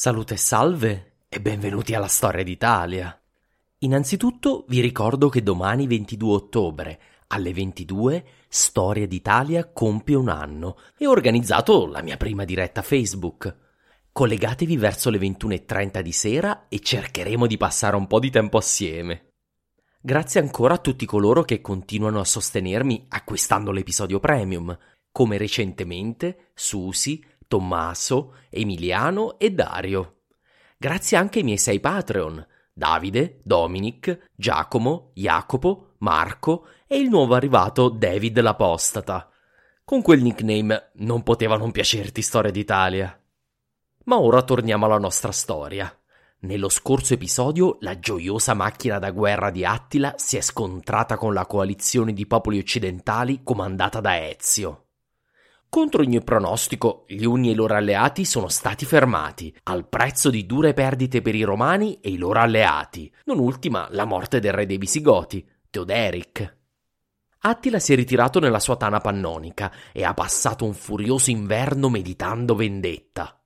Salute e salve e benvenuti alla Storia d'Italia. Innanzitutto vi ricordo che domani 22 ottobre alle 22 Storia d'Italia compie un anno e ho organizzato la mia prima diretta Facebook. Collegatevi verso le 21.30 di sera e cercheremo di passare un po' di tempo assieme. Grazie ancora a tutti coloro che continuano a sostenermi acquistando l'episodio premium, come recentemente Susi, Tommaso, Emiliano e Dario. Grazie anche ai miei sei Patreon, Davide, Dominic, Giacomo, Jacopo, Marco e il nuovo arrivato David l'Apostata. Con quel nickname non poteva non piacerti Storia d'Italia. Ma ora torniamo alla nostra storia. Nello scorso episodio la gioiosa macchina da guerra di Attila si è scontrata con la coalizione di popoli occidentali comandata da Ezio. Contro ogni pronostico, gli Unni e i loro alleati sono stati fermati, al prezzo di dure perdite per i Romani e i loro alleati, non ultima la morte del re dei Visigoti, Teoderic. Attila si è ritirato nella sua tana pannonica e ha passato un furioso inverno meditando vendetta.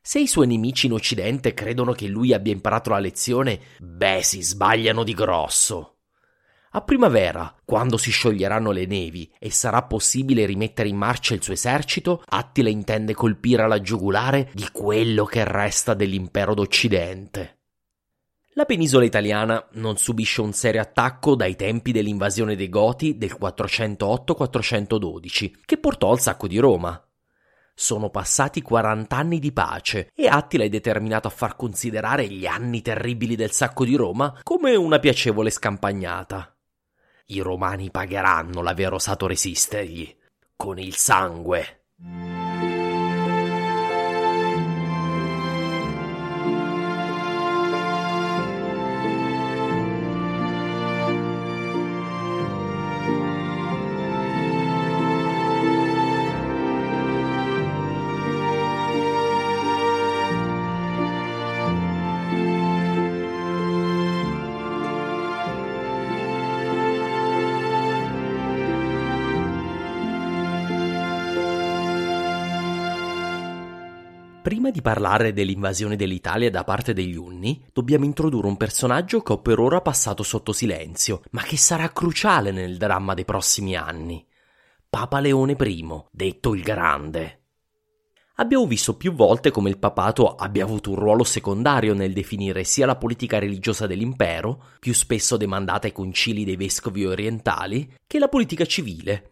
Se i suoi nemici in Occidente credono che lui abbia imparato la lezione, beh, si sbagliano di grosso. A primavera, quando si scioglieranno le nevi e sarà possibile rimettere in marcia il suo esercito, Attila intende colpire alla giugulare di quello che resta dell'impero d'Occidente. La penisola italiana non subisce un serio attacco dai tempi dell'invasione dei Goti del 408-412, che portò al sacco di Roma. Sono passati 40 anni di pace e Attila è determinato a far considerare gli anni terribili del sacco di Roma come una piacevole scampagnata. I romani pagheranno l'aver osato resistergli con il sangue. Prima di parlare dell'invasione dell'Italia da parte degli Unni, dobbiamo introdurre un personaggio che ho per ora passato sotto silenzio, ma che sarà cruciale nel dramma dei prossimi anni. Papa Leone I, detto il Grande. Abbiamo visto più volte come il papato abbia avuto un ruolo secondario nel definire sia la politica religiosa dell'impero, più spesso demandata ai concili dei vescovi orientali, che la politica civile,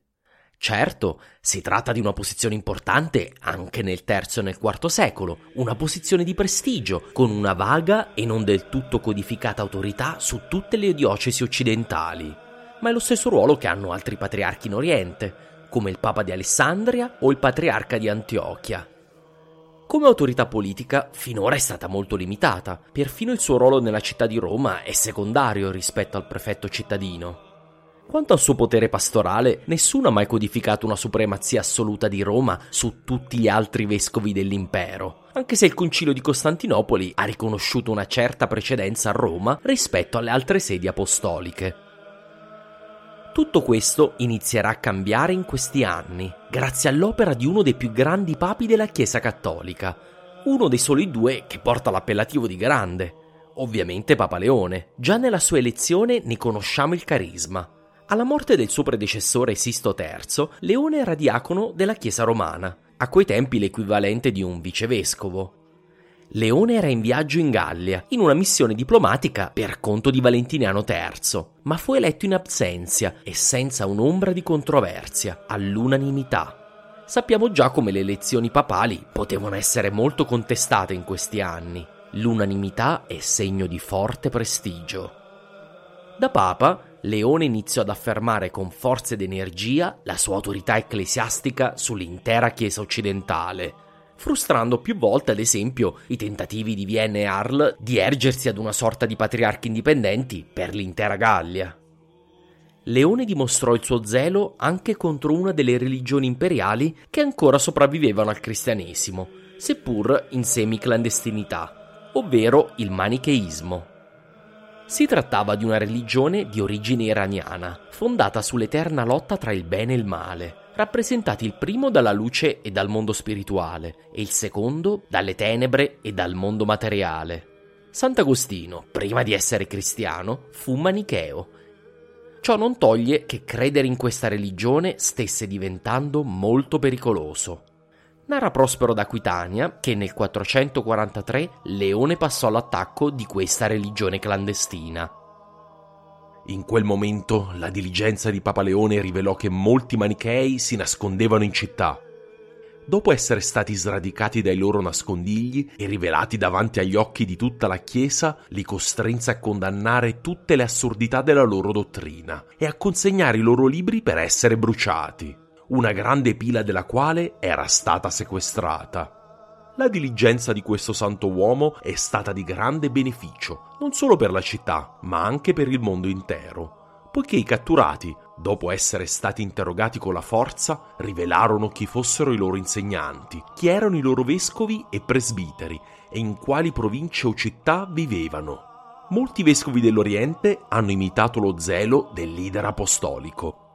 Certo, si tratta di una posizione importante anche nel III e nel IV secolo, una posizione di prestigio, con una vaga e non del tutto codificata autorità su tutte le diocesi occidentali. Ma è lo stesso ruolo che hanno altri patriarchi in Oriente, come il Papa di Alessandria o il Patriarca di Antiochia. Come autorità politica, finora è stata molto limitata, perfino il suo ruolo nella città di Roma è secondario rispetto al prefetto cittadino. Quanto al suo potere pastorale, nessuno ha mai codificato una supremazia assoluta di Roma su tutti gli altri vescovi dell'impero, anche se il concilio di Costantinopoli ha riconosciuto una certa precedenza a Roma rispetto alle altre sedi apostoliche. Tutto questo inizierà a cambiare in questi anni, grazie all'opera di uno dei più grandi papi della Chiesa cattolica, uno dei soli due che porta l'appellativo di grande, ovviamente Papa Leone. Già nella sua elezione ne conosciamo il carisma. Alla morte del suo predecessore Sisto III, Leone era diacono della Chiesa romana, a quei tempi l'equivalente di un vicevescovo. Leone era in viaggio in Gallia, in una missione diplomatica per conto di Valentiniano III, ma fu eletto in absenza e senza un'ombra di controversia, all'unanimità. Sappiamo già come le elezioni papali potevano essere molto contestate in questi anni. L'unanimità è segno di forte prestigio. Da papa, Leone iniziò ad affermare con forza ed energia la sua autorità ecclesiastica sull'intera Chiesa occidentale, frustrando più volte, ad esempio, i tentativi di Vienna e Arles di ergersi ad una sorta di patriarchi indipendenti per l'intera Gallia. Leone dimostrò il suo zelo anche contro una delle religioni imperiali che ancora sopravvivevano al cristianesimo, seppur in semiclandestinità, ovvero il manicheismo. Si trattava di una religione di origine iraniana, fondata sull'eterna lotta tra il bene e il male, rappresentati il primo dalla luce e dal mondo spirituale e il secondo dalle tenebre e dal mondo materiale. Sant'Agostino, prima di essere cristiano, fu manicheo. Ciò non toglie che credere in questa religione stesse diventando molto pericoloso. Narra Prospero d'Aquitania che nel 443 Leone passò all'attacco di questa religione clandestina. In quel momento la diligenza di Papa Leone rivelò che molti manichei si nascondevano in città. Dopo essere stati sradicati dai loro nascondigli e rivelati davanti agli occhi di tutta la Chiesa, li costrinse a condannare tutte le assurdità della loro dottrina e a consegnare i loro libri per essere bruciati, una grande pila della quale era stata sequestrata. La diligenza di questo santo uomo è stata di grande beneficio, non solo per la città, ma anche per il mondo intero, poiché i catturati, dopo essere stati interrogati con la forza, rivelarono chi fossero i loro insegnanti, chi erano i loro vescovi e presbiteri e in quali province o città vivevano. Molti vescovi dell'Oriente hanno imitato lo zelo del leader apostolico.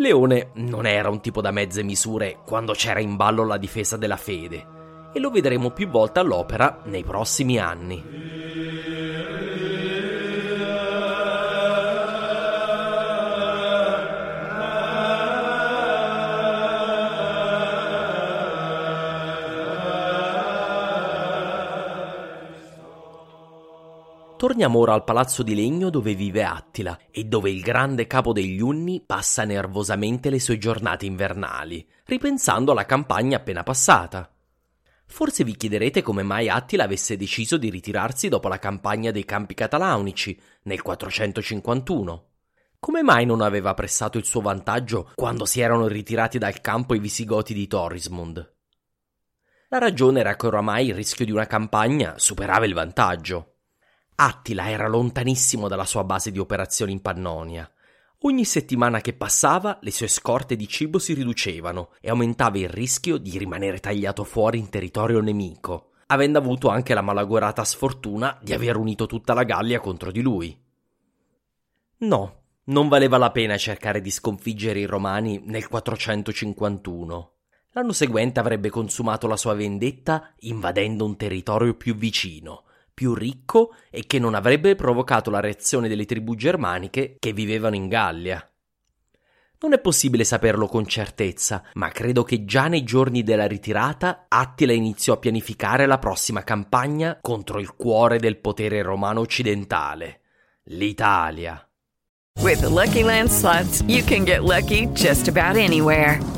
Leone non era un tipo da mezze misure quando c'era in ballo la difesa della fede, e lo vedremo più volte all'opera nei prossimi anni. Torniamo ora al palazzo di legno dove vive Attila e dove il grande capo degli Unni passa nervosamente le sue giornate invernali, ripensando alla campagna appena passata. Forse vi chiederete come mai Attila avesse deciso di ritirarsi dopo la campagna dei campi catalaunici nel 451. Come mai non aveva pressato il suo vantaggio quando si erano ritirati dal campo i visigoti di Torismund? La ragione era che oramai il rischio di una campagna superava il vantaggio. Attila era lontanissimo dalla sua base di operazioni in Pannonia. Ogni settimana che passava le sue scorte di cibo si riducevano e aumentava il rischio di rimanere tagliato fuori in territorio nemico, avendo avuto anche la malaugurata sfortuna di aver unito tutta la Gallia contro di lui. No, non valeva la pena cercare di sconfiggere i Romani nel 451. L'anno seguente avrebbe consumato la sua vendetta invadendo un territorio più vicino, più ricco e che non avrebbe provocato la reazione delle tribù germaniche che vivevano in Gallia. Non è possibile saperlo con certezza, ma credo che già nei giorni della ritirata Attila iniziò a pianificare la prossima campagna contro il cuore del potere romano occidentale, l'Italia. With the Lucky Land slots, you can get lucky just about anywhere.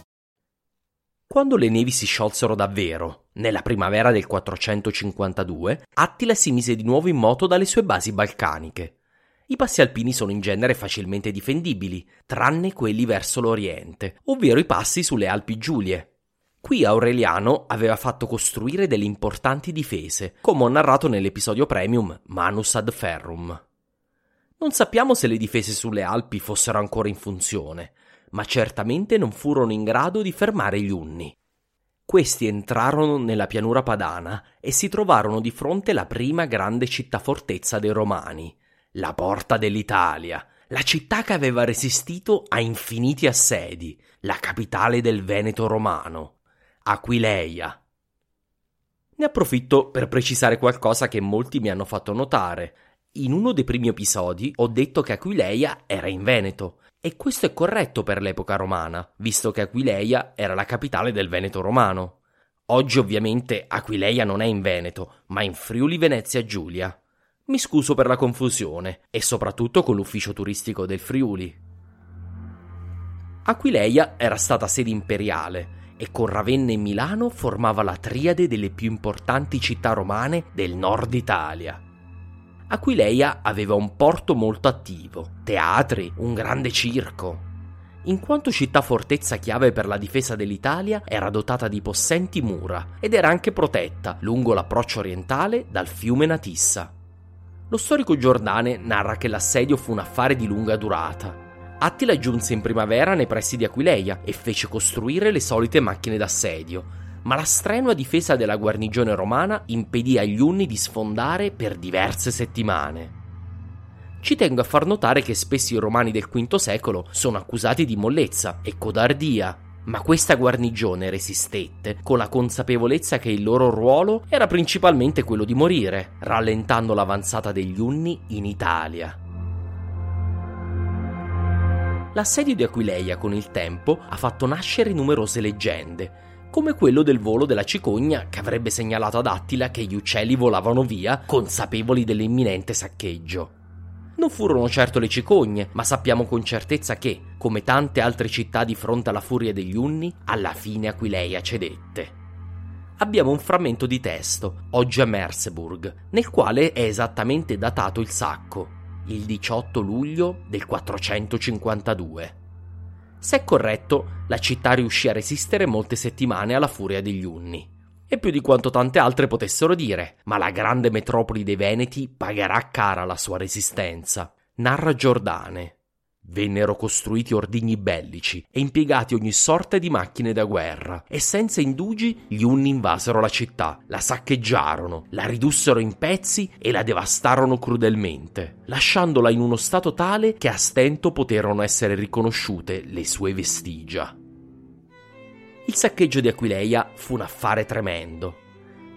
Quando le nevi si sciolsero davvero, nella primavera del 452, Attila si mise di nuovo in moto dalle sue basi balcaniche. I passi alpini sono in genere facilmente difendibili, tranne quelli verso l'oriente, ovvero i passi sulle Alpi Giulie. Qui Aureliano aveva fatto costruire delle importanti difese, come ho narrato nell'episodio premium Manus ad Ferrum. Non sappiamo se le difese sulle Alpi fossero ancora in funzione, ma certamente non furono in grado di fermare gli Unni. Questi entrarono nella pianura padana e si trovarono di fronte la prima grande città fortezza dei Romani, la porta dell'Italia, la città che aveva resistito a infiniti assedi, la capitale del Veneto romano, Aquileia. Ne approfitto per precisare qualcosa che molti mi hanno fatto notare. In uno dei primi episodi ho detto che Aquileia era in Veneto, e questo è corretto per l'epoca romana, visto che Aquileia era la capitale del Veneto romano. Oggi ovviamente Aquileia non è in Veneto, ma in Friuli Venezia Giulia. Mi scuso per la confusione e soprattutto con l'ufficio turistico del Friuli. Aquileia era stata sede imperiale e con Ravenna e Milano formava la triade delle più importanti città romane del nord Italia. Aquileia aveva un porto molto attivo, teatri, un grande circo. In quanto città fortezza chiave per la difesa dell'Italia, era dotata di possenti mura ed era anche protetta lungo l'approccio orientale dal fiume Natissa. Lo storico Giordane narra che l'assedio fu un affare di lunga durata. Attila giunse in primavera nei pressi di Aquileia e fece costruire le solite macchine d'assedio, ma la strenua difesa della guarnigione romana impedì agli Unni di sfondare per diverse settimane. Ci tengo a far notare che spesso i romani del V secolo sono accusati di mollezza e codardia, ma questa guarnigione resistette con la consapevolezza che il loro ruolo era principalmente quello di morire, rallentando l'avanzata degli Unni in Italia. L'assedio di Aquileia con il tempo ha fatto nascere numerose leggende, come quello del volo della cicogna che avrebbe segnalato ad Attila che gli uccelli volavano via consapevoli dell'imminente saccheggio. Non furono certo le cicogne, ma sappiamo con certezza che, come tante altre città di fronte alla furia degli Unni, alla fine Aquileia cedette. Abbiamo un frammento di testo, oggi a Merseburg, nel quale è esattamente datato il sacco, il 18 luglio del 452. Se corretto, la città riuscì a resistere molte settimane alla furia degli Unni e più di quanto tante altre potessero dire, ma la grande metropoli dei Veneti pagherà cara la sua resistenza. Narra Giordane. Vennero costruiti ordigni bellici e impiegati ogni sorta di macchine da guerra, e senza indugi gli Unni invasero la città, la saccheggiarono, la ridussero in pezzi e la devastarono crudelmente, lasciandola in uno stato tale che a stento poterono essere riconosciute le sue vestigia. Il saccheggio di Aquileia fu un affare tremendo.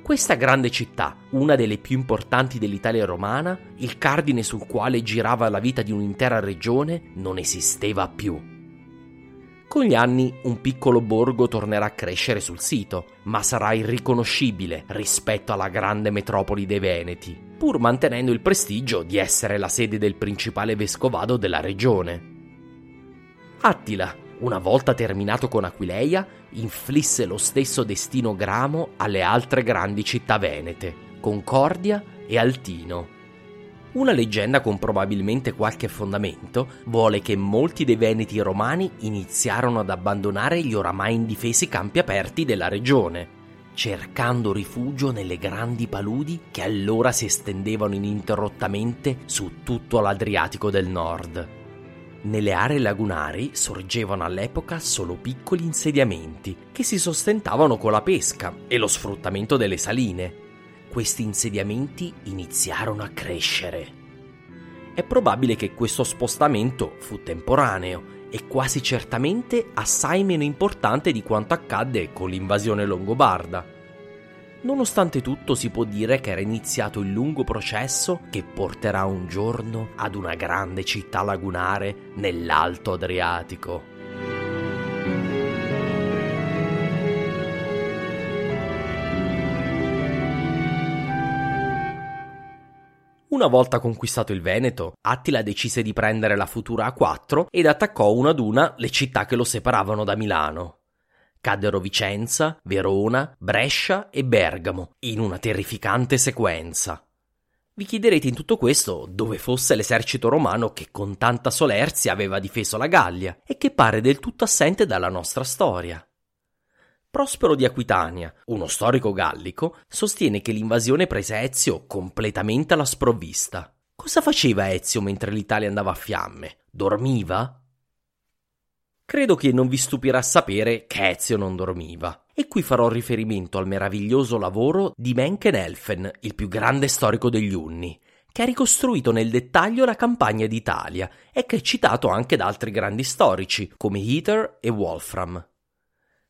Questa grande città, una delle più importanti dell'Italia romana, il cardine sul quale girava la vita di un'intera regione, non esisteva più. Con gli anni un piccolo borgo tornerà a crescere sul sito, ma sarà irriconoscibile rispetto alla grande metropoli dei Veneti, pur mantenendo il prestigio di essere la sede del principale vescovado della regione. Attila, una volta terminato con Aquileia, inflisse lo stesso destino gramo alle altre grandi città venete, Concordia e Altino. Una leggenda con probabilmente qualche fondamento vuole che molti dei veneti romani iniziarono ad abbandonare gli oramai indifesi campi aperti della regione, cercando rifugio nelle grandi paludi che allora si estendevano ininterrottamente su tutto l'Adriatico del nord. Nelle aree lagunari sorgevano all'epoca solo piccoli insediamenti che si sostentavano con la pesca e lo sfruttamento delle saline. Questi insediamenti iniziarono a crescere. È probabile che questo spostamento fu temporaneo e quasi certamente assai meno importante di quanto accadde con l'invasione longobarda. Nonostante tutto si può dire che era iniziato il lungo processo che porterà un giorno ad una grande città lagunare nell'Alto Adriatico. Una volta conquistato il Veneto, Attila decise di prendere la futura A4 ed attaccò una ad una le città che lo separavano da Milano. Caddero Vicenza, Verona, Brescia e Bergamo, in una terrificante sequenza. Vi chiederete in tutto questo dove fosse l'esercito romano che con tanta solerzia aveva difeso la Gallia e che pare del tutto assente dalla nostra storia. Prospero di Aquitania, uno storico gallico, sostiene che l'invasione prese Ezio completamente alla sprovvista. Cosa faceva Ezio mentre l'Italia andava a fiamme? Dormiva? Credo che non vi stupirà sapere che Ezio non dormiva. E qui farò riferimento al meraviglioso lavoro di Mencken Elfen, il più grande storico degli Unni, che ha ricostruito nel dettaglio la campagna d'Italia e che è citato anche da altri grandi storici come Heather e Wolfram.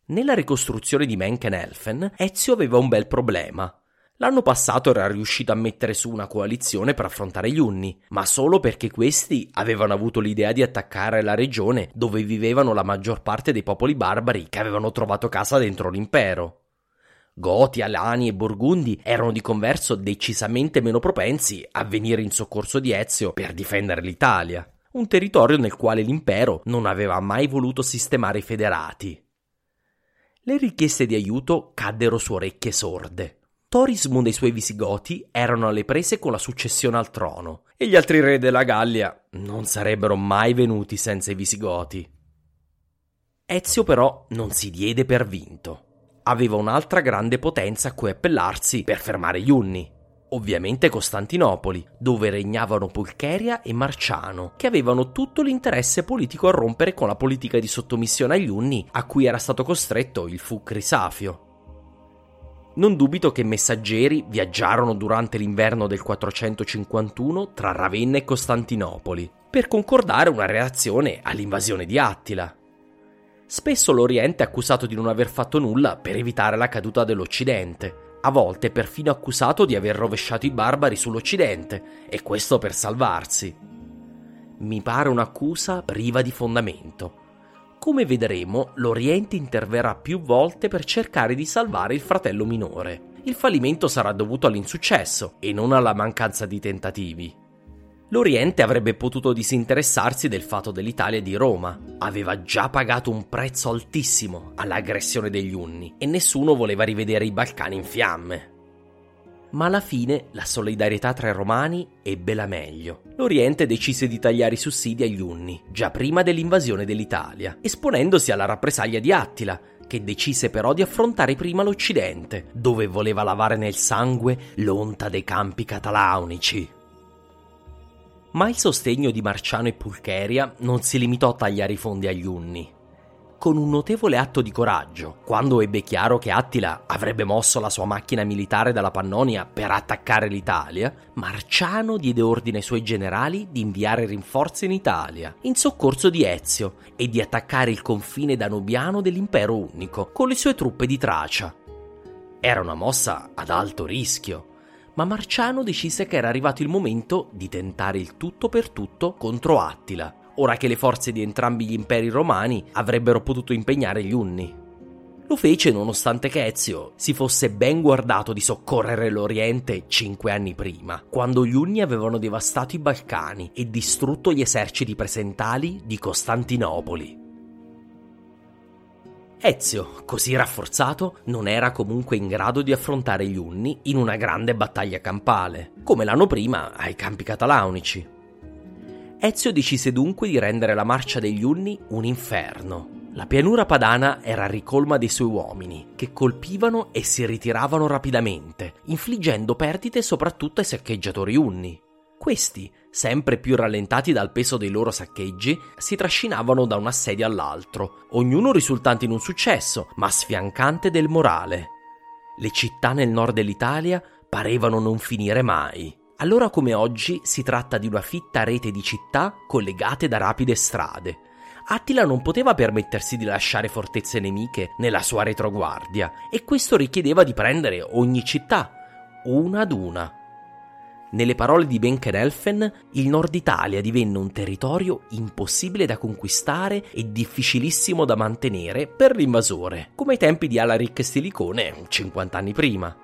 Nella ricostruzione di Mencken Elfen, Ezio aveva un bel problema. L'anno passato era riuscito a mettere su una coalizione per affrontare gli Unni, ma solo perché questi avevano avuto l'idea di attaccare la regione dove vivevano la maggior parte dei popoli barbari che avevano trovato casa dentro l'impero. Goti, Alani e Burgundi erano di converso decisamente meno propensi a venire in soccorso di Ezio per difendere l'Italia, un territorio nel quale l'impero non aveva mai voluto sistemare i federati. Le richieste di aiuto caddero su orecchie sorde. Torismund e i suoi visigoti erano alle prese con la successione al trono e gli altri re della Gallia non sarebbero mai venuti senza i visigoti. Ezio però non si diede per vinto. Aveva un'altra grande potenza a cui appellarsi per fermare gli Unni. Ovviamente Costantinopoli, dove regnavano Pulcheria e Marciano, che avevano tutto l'interesse politico a rompere con la politica di sottomissione agli Unni a cui era stato costretto il fu Crisafio. Non dubito che messaggeri viaggiarono durante l'inverno del 451 tra Ravenna e Costantinopoli per concordare una reazione all'invasione di Attila. Spesso l'Oriente è accusato di non aver fatto nulla per evitare la caduta dell'Occidente, a volte perfino accusato di aver rovesciato i barbari sull'Occidente, e questo per salvarsi. Mi pare un'accusa priva di fondamento come vedremo, l'Oriente interverrà più volte per cercare di salvare il fratello minore. Il fallimento sarà dovuto all'insuccesso e non alla mancanza di tentativi. L'Oriente avrebbe potuto disinteressarsi del fatto dell'Italia e di Roma. Aveva già pagato un prezzo altissimo all'aggressione degli Unni e nessuno voleva rivedere i Balcani in fiamme ma alla fine la solidarietà tra i romani ebbe la meglio. L'Oriente decise di tagliare i sussidi agli Unni, già prima dell'invasione dell'Italia, esponendosi alla rappresaglia di Attila, che decise però di affrontare prima l'Occidente, dove voleva lavare nel sangue l'onta dei campi catalaunici. Ma il sostegno di Marciano e Pulcheria non si limitò a tagliare i fondi agli Unni con un notevole atto di coraggio, quando ebbe chiaro che Attila avrebbe mosso la sua macchina militare dalla Pannonia per attaccare l'Italia, Marciano diede ordine ai suoi generali di inviare rinforzi in Italia, in soccorso di Ezio, e di attaccare il confine danubiano dell'impero unico con le sue truppe di Tracia. Era una mossa ad alto rischio, ma Marciano decise che era arrivato il momento di tentare il tutto per tutto contro Attila ora che le forze di entrambi gli imperi romani avrebbero potuto impegnare gli Unni. Lo fece nonostante che Ezio si fosse ben guardato di soccorrere l'Oriente cinque anni prima, quando gli Unni avevano devastato i Balcani e distrutto gli eserciti presentali di Costantinopoli. Ezio, così rafforzato, non era comunque in grado di affrontare gli Unni in una grande battaglia campale, come l'anno prima ai campi catalaunici. Ezio decise dunque di rendere la marcia degli Unni un inferno. La pianura padana era ricolma dei suoi uomini, che colpivano e si ritiravano rapidamente, infliggendo perdite soprattutto ai saccheggiatori Unni. Questi, sempre più rallentati dal peso dei loro saccheggi, si trascinavano da un assedio all'altro, ognuno risultante in un successo, ma sfiancante del morale. Le città nel nord dell'Italia parevano non finire mai. Allora come oggi si tratta di una fitta rete di città collegate da rapide strade. Attila non poteva permettersi di lasciare fortezze nemiche nella sua retroguardia e questo richiedeva di prendere ogni città, una ad una. Nelle parole di Benkenelfen, il nord Italia divenne un territorio impossibile da conquistare e difficilissimo da mantenere per l'invasore, come ai tempi di Alaric Stilicone 50 anni prima.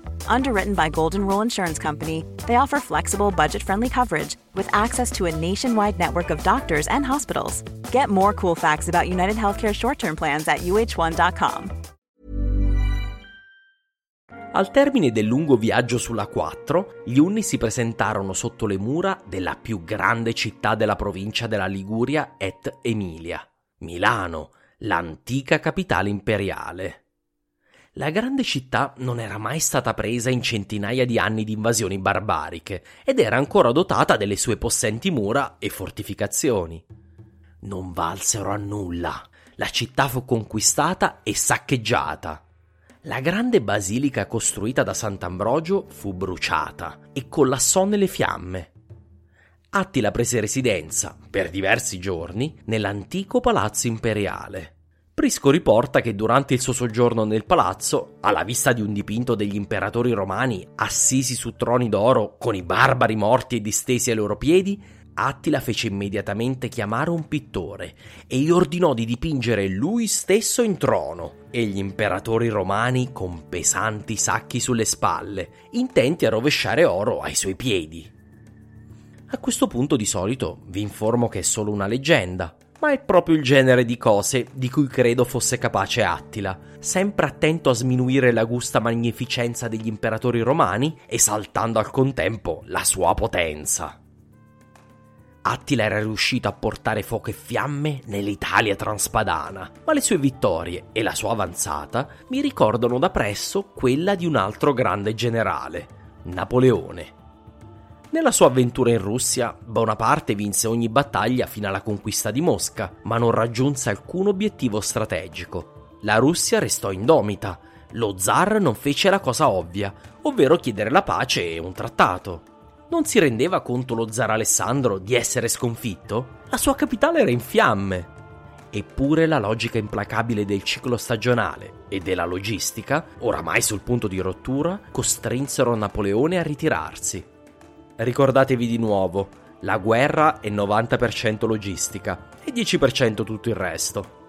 Underwritten by Golden Rule Insurance Company, they offer flexible, budget-friendly coverage with access to a nationwide network of doctors and hospitals. Get more cool facts about United Healthcare short-term plans at uh1.com. Al termine del lungo viaggio sulla 4, gli Unni si presentarono sotto le mura della più grande città della provincia della Liguria et Emilia, Milano, l'antica capitale imperiale. La grande città non era mai stata presa in centinaia di anni di invasioni barbariche ed era ancora dotata delle sue possenti mura e fortificazioni. Non valsero a nulla. La città fu conquistata e saccheggiata. La grande basilica costruita da Sant'Ambrogio fu bruciata e collassò nelle fiamme. Attila prese residenza, per diversi giorni, nell'antico palazzo imperiale. Prisco riporta che durante il suo soggiorno nel palazzo, alla vista di un dipinto degli imperatori romani assisi su troni d'oro con i barbari morti e distesi ai loro piedi, Attila fece immediatamente chiamare un pittore e gli ordinò di dipingere lui stesso in trono e gli imperatori romani con pesanti sacchi sulle spalle, intenti a rovesciare oro ai suoi piedi. A questo punto di solito vi informo che è solo una leggenda, ma è proprio il genere di cose di cui credo fosse capace Attila, sempre attento a sminuire la gusta magnificenza degli imperatori romani, esaltando al contempo la sua potenza. Attila era riuscito a portare fuoco e fiamme nell'Italia transpadana, ma le sue vittorie e la sua avanzata mi ricordano da presso quella di un altro grande generale, Napoleone. Nella sua avventura in Russia, Bonaparte vinse ogni battaglia fino alla conquista di Mosca, ma non raggiunse alcun obiettivo strategico. La Russia restò indomita. Lo zar non fece la cosa ovvia, ovvero chiedere la pace e un trattato. Non si rendeva conto lo zar Alessandro di essere sconfitto? La sua capitale era in fiamme. Eppure la logica implacabile del ciclo stagionale e della logistica, oramai sul punto di rottura, costrinsero Napoleone a ritirarsi. Ricordatevi di nuovo, la guerra è 90% logistica e 10% tutto il resto.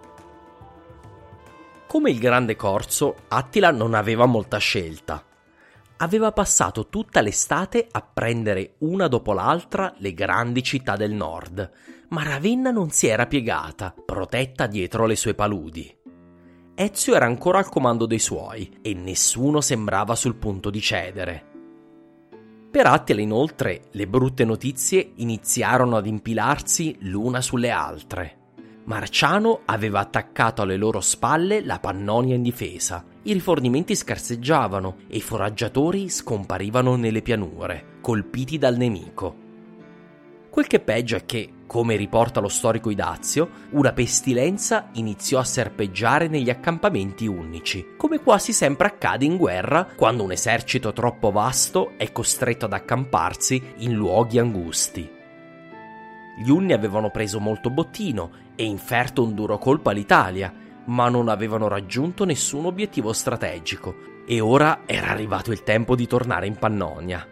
Come il grande corso, Attila non aveva molta scelta. Aveva passato tutta l'estate a prendere una dopo l'altra le grandi città del nord, ma Ravenna non si era piegata, protetta dietro le sue paludi. Ezio era ancora al comando dei suoi e nessuno sembrava sul punto di cedere. Per Attila, inoltre, le brutte notizie iniziarono ad impilarsi l'una sulle altre. Marciano aveva attaccato alle loro spalle la Pannonia in difesa, i rifornimenti scarseggiavano e i foraggiatori scomparivano nelle pianure, colpiti dal nemico. Quel che peggio è che, come riporta lo storico Idazio, una pestilenza iniziò a serpeggiare negli accampamenti unici, come quasi sempre accade in guerra quando un esercito troppo vasto è costretto ad accamparsi in luoghi angusti. Gli Unni avevano preso molto bottino e inferto un duro colpo all'Italia, ma non avevano raggiunto nessun obiettivo strategico e ora era arrivato il tempo di tornare in Pannonia.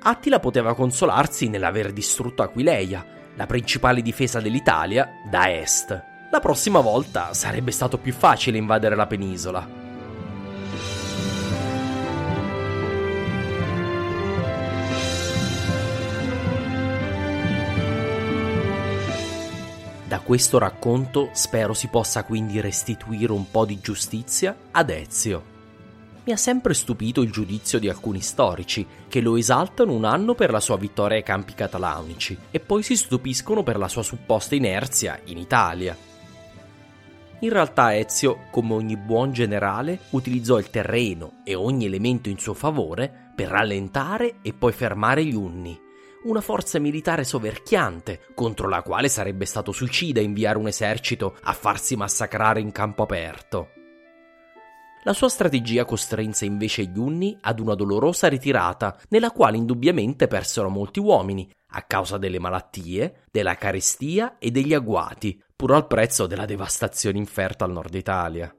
Attila poteva consolarsi nell'aver distrutto Aquileia, la principale difesa dell'Italia, da est. La prossima volta sarebbe stato più facile invadere la penisola. Da questo racconto spero si possa quindi restituire un po' di giustizia ad Ezio. Mi ha sempre stupito il giudizio di alcuni storici, che lo esaltano un anno per la sua vittoria ai campi catalanici e poi si stupiscono per la sua supposta inerzia in Italia. In realtà Ezio, come ogni buon generale, utilizzò il terreno e ogni elemento in suo favore per rallentare e poi fermare gli Unni, una forza militare soverchiante contro la quale sarebbe stato suicida inviare un esercito a farsi massacrare in campo aperto. La sua strategia costrinse invece gli Unni ad una dolorosa ritirata, nella quale indubbiamente persero molti uomini, a causa delle malattie, della carestia e degli agguati, pur al prezzo della devastazione inferta al nord Italia.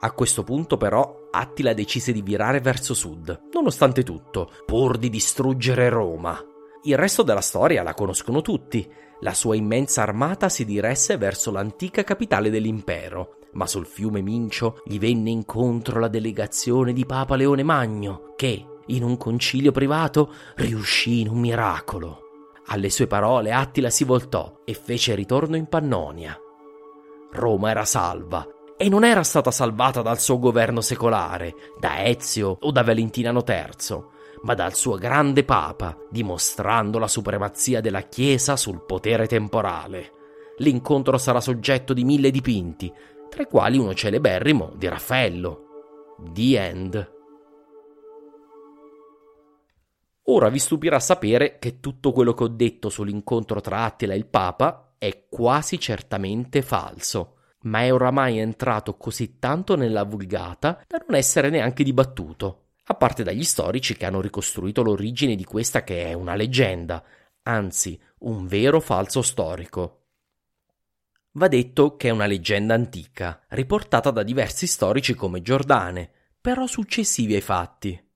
A questo punto però Attila decise di virare verso sud, nonostante tutto, pur di distruggere Roma. Il resto della storia la conoscono tutti. La sua immensa armata si diresse verso l'antica capitale dell'impero, ma sul fiume Mincio gli venne incontro la delegazione di Papa Leone Magno, che, in un concilio privato, riuscì in un miracolo. Alle sue parole Attila si voltò e fece ritorno in Pannonia. Roma era salva, e non era stata salvata dal suo governo secolare, da Ezio o da Valentinano III, ma dal suo grande papa, dimostrando la supremazia della Chiesa sul potere temporale. L'incontro sarà soggetto di mille dipinti, tra i quali uno celeberrimo di Raffaello. The End. Ora vi stupirà sapere che tutto quello che ho detto sull'incontro tra Attila e il Papa è quasi certamente falso, ma è oramai entrato così tanto nella vulgata da non essere neanche dibattuto, a parte dagli storici che hanno ricostruito l'origine di questa che è una leggenda, anzi un vero falso storico. Va detto che è una leggenda antica, riportata da diversi storici come Giordane, però successivi ai fatti.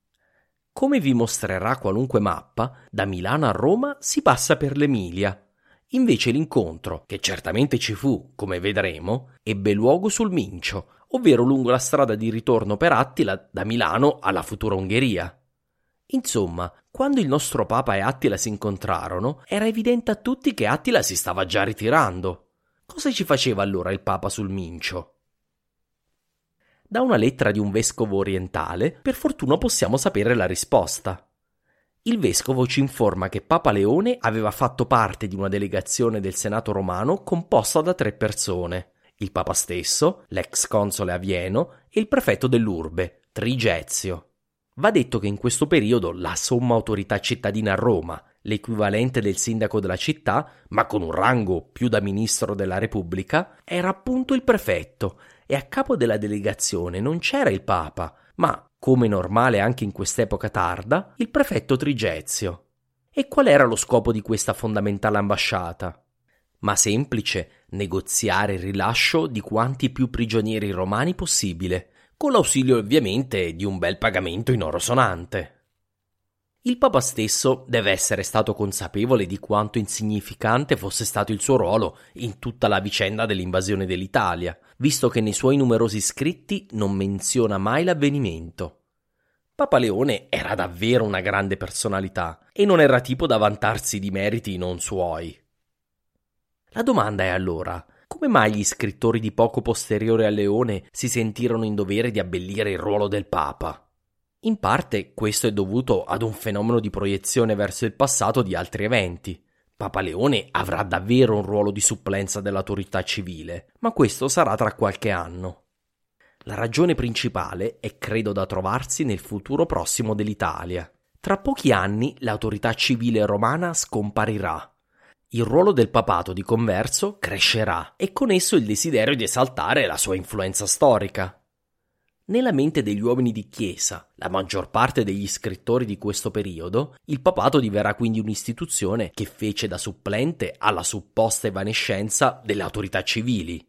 Come vi mostrerà qualunque mappa, da Milano a Roma si passa per l'Emilia. Invece l'incontro, che certamente ci fu, come vedremo, ebbe luogo sul Mincio, ovvero lungo la strada di ritorno per Attila da Milano alla futura Ungheria. Insomma, quando il nostro Papa e Attila si incontrarono, era evidente a tutti che Attila si stava già ritirando Cosa ci faceva allora il Papa sul Mincio? Da una lettera di un vescovo orientale, per fortuna possiamo sapere la risposta. Il vescovo ci informa che Papa Leone aveva fatto parte di una delegazione del Senato romano composta da tre persone: il Papa stesso, l'ex console a Vieno e il prefetto dell'Urbe, Trigezio. Va detto che in questo periodo la somma autorità cittadina a Roma, l'equivalente del sindaco della città, ma con un rango più da ministro della Repubblica, era appunto il prefetto, e a capo della delegazione non c'era il Papa, ma, come normale anche in quest'epoca tarda, il prefetto Trigezio. E qual era lo scopo di questa fondamentale ambasciata? Ma semplice, negoziare il rilascio di quanti più prigionieri romani possibile, con l'ausilio ovviamente di un bel pagamento in oro sonante. Il Papa stesso deve essere stato consapevole di quanto insignificante fosse stato il suo ruolo in tutta la vicenda dell'invasione dell'Italia, visto che nei suoi numerosi scritti non menziona mai l'avvenimento. Papa Leone era davvero una grande personalità e non era tipo da vantarsi di meriti non suoi. La domanda è allora, come mai gli scrittori di poco posteriore a Leone si sentirono in dovere di abbellire il ruolo del Papa? In parte questo è dovuto ad un fenomeno di proiezione verso il passato di altri eventi. Papa Leone avrà davvero un ruolo di supplenza dell'autorità civile, ma questo sarà tra qualche anno. La ragione principale è credo da trovarsi nel futuro prossimo dell'Italia. Tra pochi anni l'autorità civile romana scomparirà. Il ruolo del papato di converso crescerà e con esso il desiderio di esaltare la sua influenza storica. Nella mente degli uomini di chiesa, la maggior parte degli scrittori di questo periodo, il papato diverrà quindi un'istituzione che fece da supplente alla supposta evanescenza delle autorità civili.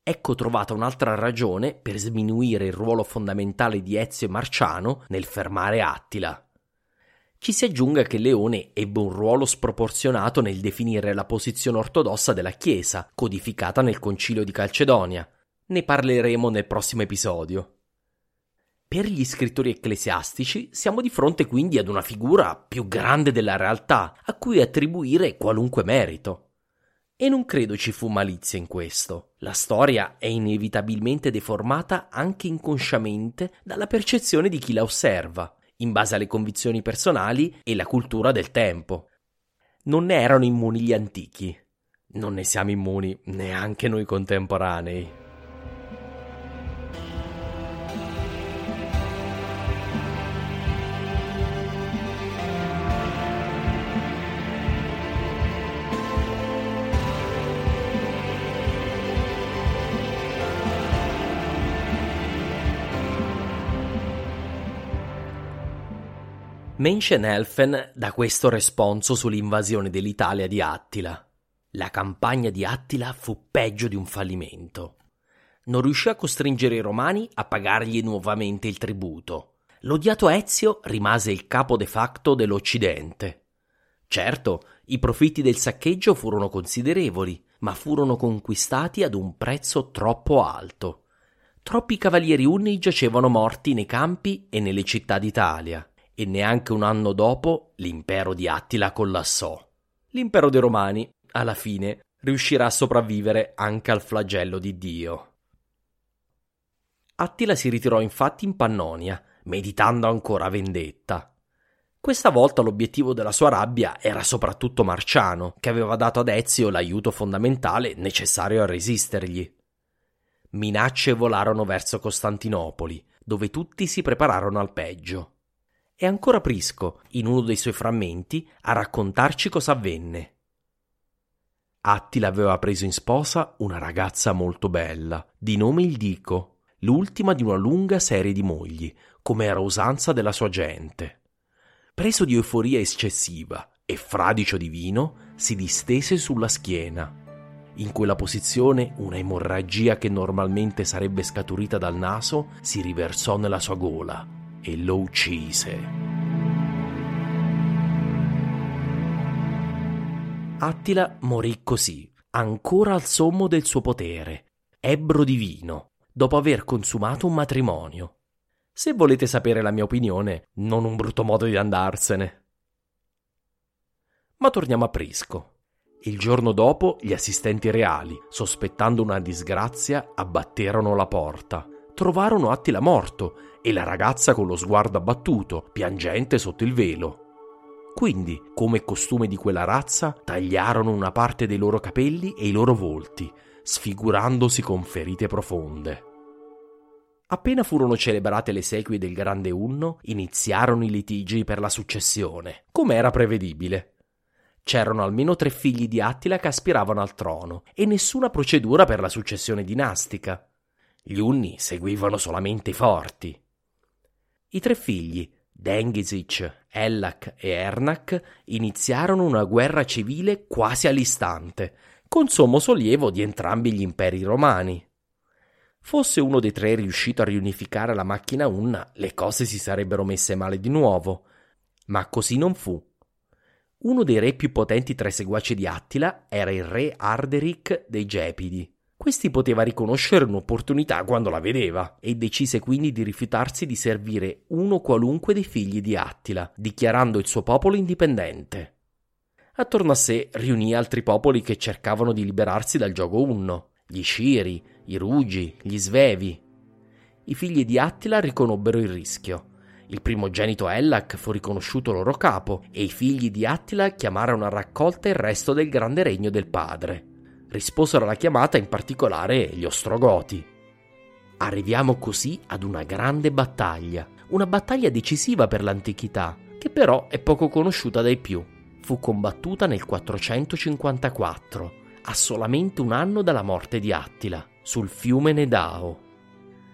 Ecco trovata un'altra ragione per sminuire il ruolo fondamentale di Ezio e Marciano nel fermare Attila. Ci si aggiunga che Leone ebbe un ruolo sproporzionato nel definire la posizione ortodossa della Chiesa, codificata nel Concilio di Calcedonia, ne parleremo nel prossimo episodio. Per gli scrittori ecclesiastici siamo di fronte quindi ad una figura più grande della realtà, a cui attribuire qualunque merito. E non credo ci fu malizia in questo. La storia è inevitabilmente deformata anche inconsciamente dalla percezione di chi la osserva, in base alle convinzioni personali e la cultura del tempo. Non ne erano immuni gli antichi. non ne siamo immuni neanche noi contemporanei. Menschenelfen dà questo responso sull'invasione dell'Italia di Attila. La campagna di Attila fu peggio di un fallimento. Non riuscì a costringere i romani a pagargli nuovamente il tributo. L'odiato Ezio rimase il capo de facto dell'Occidente. Certo, i profitti del saccheggio furono considerevoli, ma furono conquistati ad un prezzo troppo alto. Troppi cavalieri unni giacevano morti nei campi e nelle città d'Italia e neanche un anno dopo l'impero di Attila collassò. L'impero dei Romani, alla fine, riuscirà a sopravvivere anche al flagello di Dio. Attila si ritirò infatti in Pannonia, meditando ancora vendetta. Questa volta l'obiettivo della sua rabbia era soprattutto Marciano, che aveva dato ad Ezio l'aiuto fondamentale necessario a resistergli. Minacce volarono verso Costantinopoli, dove tutti si prepararono al peggio. È ancora Prisco, in uno dei suoi frammenti, a raccontarci cosa avvenne. Attila aveva preso in sposa una ragazza molto bella, di nome Ildico, l'ultima di una lunga serie di mogli, come era usanza della sua gente. Preso di euforia eccessiva e fradicio di vino, si distese sulla schiena. In quella posizione una emorragia che normalmente sarebbe scaturita dal naso si riversò nella sua gola e lo uccise. Attila morì così, ancora al sommo del suo potere, ebbro di vino, dopo aver consumato un matrimonio. Se volete sapere la mia opinione, non un brutto modo di andarsene. Ma torniamo a Prisco. Il giorno dopo gli assistenti reali, sospettando una disgrazia, abbatterono la porta. Trovarono Attila morto e la ragazza con lo sguardo abbattuto, piangente sotto il velo. Quindi, come costume di quella razza, tagliarono una parte dei loro capelli e i loro volti, sfigurandosi con ferite profonde. Appena furono celebrate le sequie del grande Unno, iniziarono i litigi per la successione, come era prevedibile. C'erano almeno tre figli di Attila che aspiravano al trono e nessuna procedura per la successione dinastica. Gli Unni seguivano solamente i forti. I tre figli, Denghisic, Ellak e Ernak, iniziarono una guerra civile quasi all'istante, con sommo sollievo di entrambi gli imperi romani. Fosse uno dei tre riuscito a riunificare la macchina Unna, le cose si sarebbero messe male di nuovo. Ma così non fu. Uno dei re più potenti tra i seguaci di Attila era il re Arderic dei Gepidi. Questi poteva riconoscere un'opportunità quando la vedeva e decise quindi di rifiutarsi di servire uno qualunque dei figli di Attila, dichiarando il suo popolo indipendente. Attorno a sé riunì altri popoli che cercavano di liberarsi dal gioco unno, gli Sciri, i Rugi, gli Svevi. I figli di Attila riconobbero il rischio. Il primogenito Ellak fu riconosciuto loro capo e i figli di Attila chiamarono a raccolta il resto del grande regno del padre risposero alla chiamata in particolare gli Ostrogoti. Arriviamo così ad una grande battaglia, una battaglia decisiva per l'antichità, che però è poco conosciuta dai più. Fu combattuta nel 454, a solamente un anno dalla morte di Attila, sul fiume Nedao.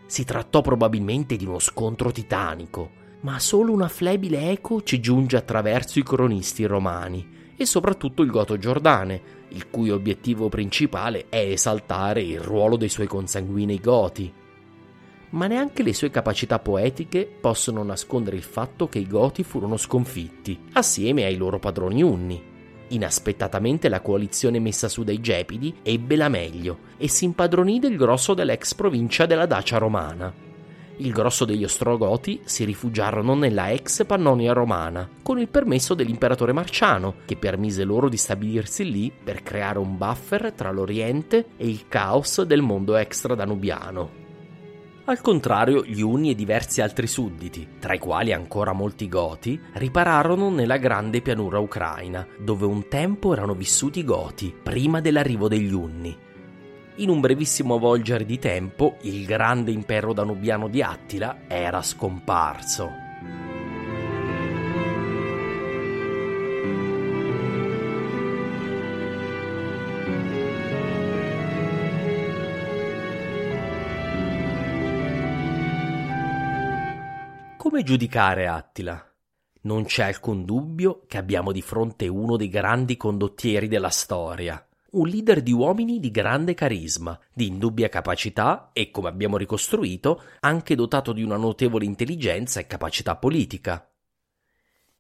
Si trattò probabilmente di uno scontro titanico, ma solo una flebile eco ci giunge attraverso i cronisti romani e soprattutto il Goto Giordane, il cui obiettivo principale è esaltare il ruolo dei suoi consanguinei Goti. Ma neanche le sue capacità poetiche possono nascondere il fatto che i Goti furono sconfitti, assieme ai loro padroni Unni. Inaspettatamente la coalizione messa su dai Gepidi ebbe la meglio e si impadronì del grosso dell'ex provincia della Dacia romana, il grosso degli Ostrogoti si rifugiarono nella ex Pannonia romana, con il permesso dell'imperatore Marciano, che permise loro di stabilirsi lì per creare un buffer tra l'Oriente e il caos del mondo extra-danubiano. Al contrario, gli Unni e diversi altri sudditi, tra i quali ancora molti Goti, ripararono nella grande pianura ucraina, dove un tempo erano vissuti i Goti, prima dell'arrivo degli Unni. In un brevissimo volgere di tempo, il grande impero danubiano di Attila era scomparso. Come giudicare Attila? Non c'è alcun dubbio che abbiamo di fronte uno dei grandi condottieri della storia, un leader di uomini di grande carisma, di indubbia capacità e, come abbiamo ricostruito, anche dotato di una notevole intelligenza e capacità politica.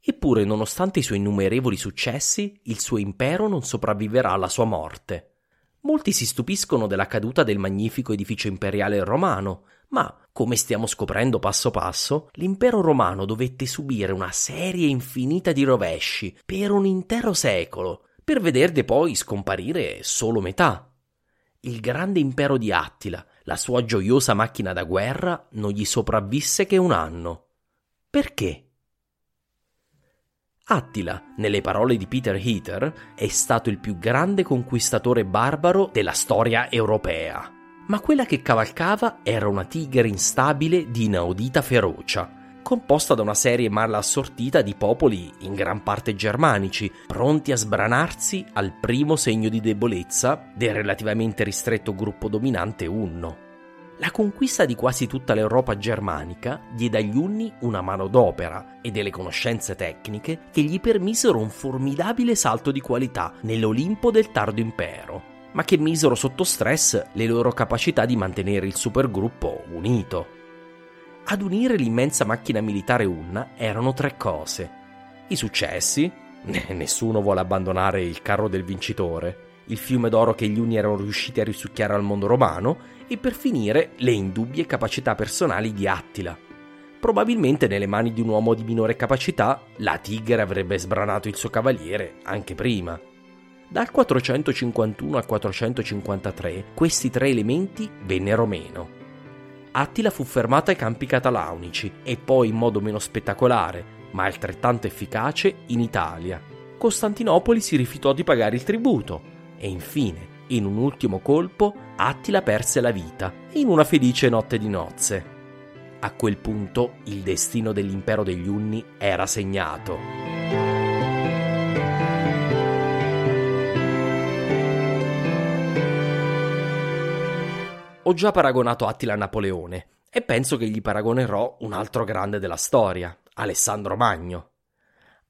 Eppure, nonostante i suoi innumerevoli successi, il suo impero non sopravviverà alla sua morte. Molti si stupiscono della caduta del magnifico edificio imperiale romano, ma, come stiamo scoprendo passo passo, l'impero romano dovette subire una serie infinita di rovesci per un intero secolo, per vederne poi scomparire solo metà. Il grande impero di Attila, la sua gioiosa macchina da guerra, non gli sopravvisse che un anno. Perché? Attila, nelle parole di Peter Heater, è stato il più grande conquistatore barbaro della storia europea ma quella che cavalcava era una tigre instabile di inaudita ferocia, composta da una serie male assortita di popoli in gran parte germanici, pronti a sbranarsi al primo segno di debolezza del relativamente ristretto gruppo dominante Unno. La conquista di quasi tutta l'Europa germanica diede agli Unni una manodopera e delle conoscenze tecniche che gli permisero un formidabile salto di qualità nell'Olimpo del tardo impero ma che misero sotto stress le loro capacità di mantenere il supergruppo unito. Ad unire l'immensa macchina militare Unna erano tre cose. I successi, nessuno vuole abbandonare il carro del vincitore, il fiume d'oro che gli Unni erano riusciti a risucchiare al mondo romano e per finire le indubbie capacità personali di Attila. Probabilmente nelle mani di un uomo di minore capacità la tigre avrebbe sbranato il suo cavaliere anche prima. Dal 451 al 453 questi tre elementi vennero meno. Attila fu fermato ai campi catalaunici e poi in modo meno spettacolare, ma altrettanto efficace, in Italia. Costantinopoli si rifiutò di pagare il tributo e infine, in un ultimo colpo, Attila perse la vita in una felice notte di nozze. A quel punto il destino dell'impero degli Unni era segnato. Ho già paragonato Attila a Napoleone e penso che gli paragonerò un altro grande della storia, Alessandro Magno.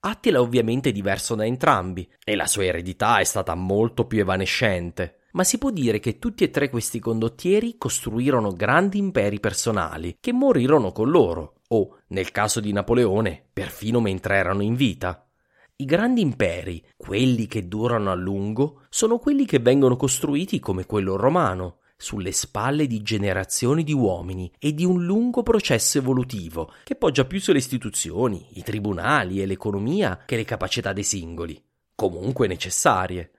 Attila è ovviamente diverso da entrambi e la sua eredità è stata molto più evanescente, ma si può dire che tutti e tre questi condottieri costruirono grandi imperi personali che morirono con loro, o, nel caso di Napoleone, perfino mentre erano in vita. I grandi imperi, quelli che durano a lungo, sono quelli che vengono costruiti come quello romano, sulle spalle di generazioni di uomini e di un lungo processo evolutivo che poggia più sulle istituzioni, i tribunali e l'economia che le capacità dei singoli, comunque necessarie.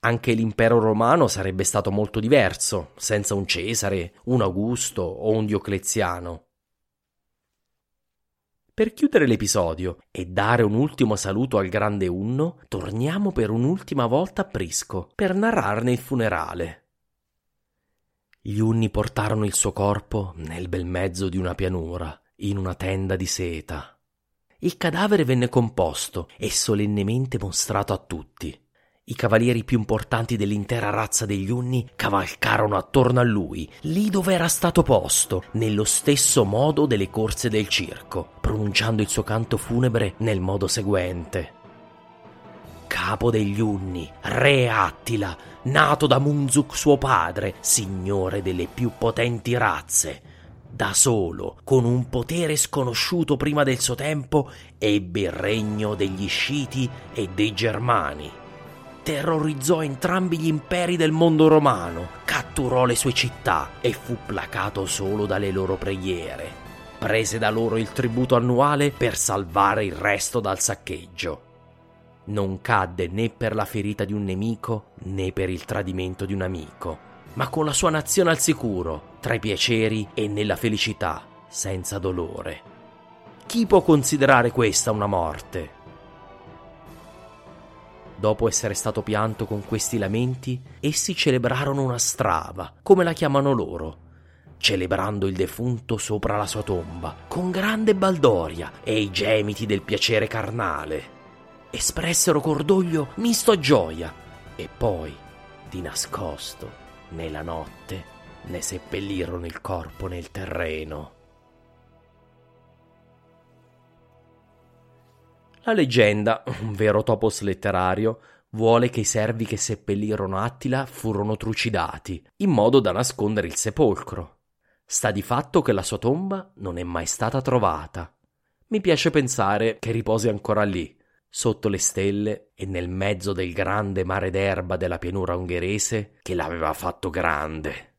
Anche l'impero romano sarebbe stato molto diverso senza un Cesare, un Augusto o un Diocleziano. Per chiudere l'episodio e dare un ultimo saluto al grande Unno, torniamo per un'ultima volta a Prisco per narrarne il funerale. Gli unni portarono il suo corpo nel bel mezzo di una pianura, in una tenda di seta. Il cadavere venne composto e solennemente mostrato a tutti. I cavalieri più importanti dell'intera razza degli Unni cavalcarono attorno a lui, lì dove era stato posto, nello stesso modo delle corse del circo, pronunciando il suo canto funebre nel modo seguente capo degli Unni, re Attila, nato da Munzuk suo padre, signore delle più potenti razze. Da solo, con un potere sconosciuto prima del suo tempo, ebbe il regno degli Sciti e dei Germani. Terrorizzò entrambi gli imperi del mondo romano, catturò le sue città e fu placato solo dalle loro preghiere. Prese da loro il tributo annuale per salvare il resto dal saccheggio non cadde né per la ferita di un nemico né per il tradimento di un amico, ma con la sua nazione al sicuro tra i piaceri e nella felicità senza dolore. Chi può considerare questa una morte? Dopo essere stato pianto con questi lamenti, essi celebrarono una strava, come la chiamano loro, celebrando il defunto sopra la sua tomba, con grande baldoria e i gemiti del piacere carnale. Espressero cordoglio misto a gioia e poi, di nascosto, nella notte, ne seppellirono il corpo nel terreno. La leggenda, un vero topos letterario, vuole che i servi che seppellirono Attila furono trucidati, in modo da nascondere il sepolcro. Sta di fatto che la sua tomba non è mai stata trovata. Mi piace pensare che riposi ancora lì, sotto le stelle e nel mezzo del grande mare d'erba della pianura ungherese che l'aveva fatto grande.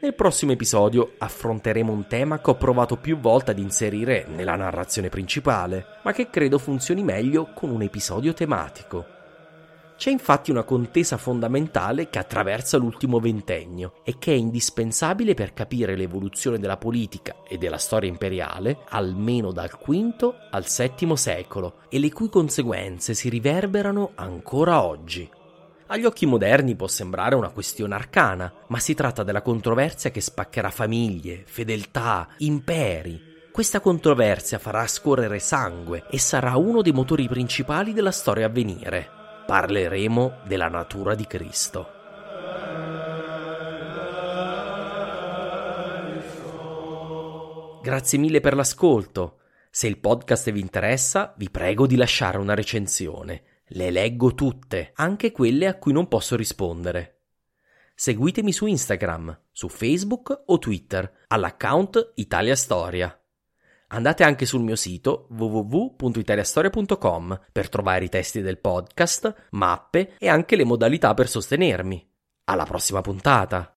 Nel prossimo episodio affronteremo un tema che ho provato più volte ad inserire nella narrazione principale, ma che credo funzioni meglio con un episodio tematico. C'è infatti una contesa fondamentale che attraversa l'ultimo ventennio e che è indispensabile per capire l'evoluzione della politica e della storia imperiale almeno dal V al VII secolo e le cui conseguenze si riverberano ancora oggi. Agli occhi moderni può sembrare una questione arcana, ma si tratta della controversia che spaccherà famiglie, fedeltà, imperi. Questa controversia farà scorrere sangue e sarà uno dei motori principali della storia a venire. Parleremo della natura di Cristo. Grazie mille per l'ascolto. Se il podcast vi interessa, vi prego di lasciare una recensione. Le leggo tutte, anche quelle a cui non posso rispondere. Seguitemi su Instagram, su Facebook o Twitter all'account Italia Storia. Andate anche sul mio sito www.italiastoria.com per trovare i testi del podcast, mappe e anche le modalità per sostenermi. Alla prossima puntata!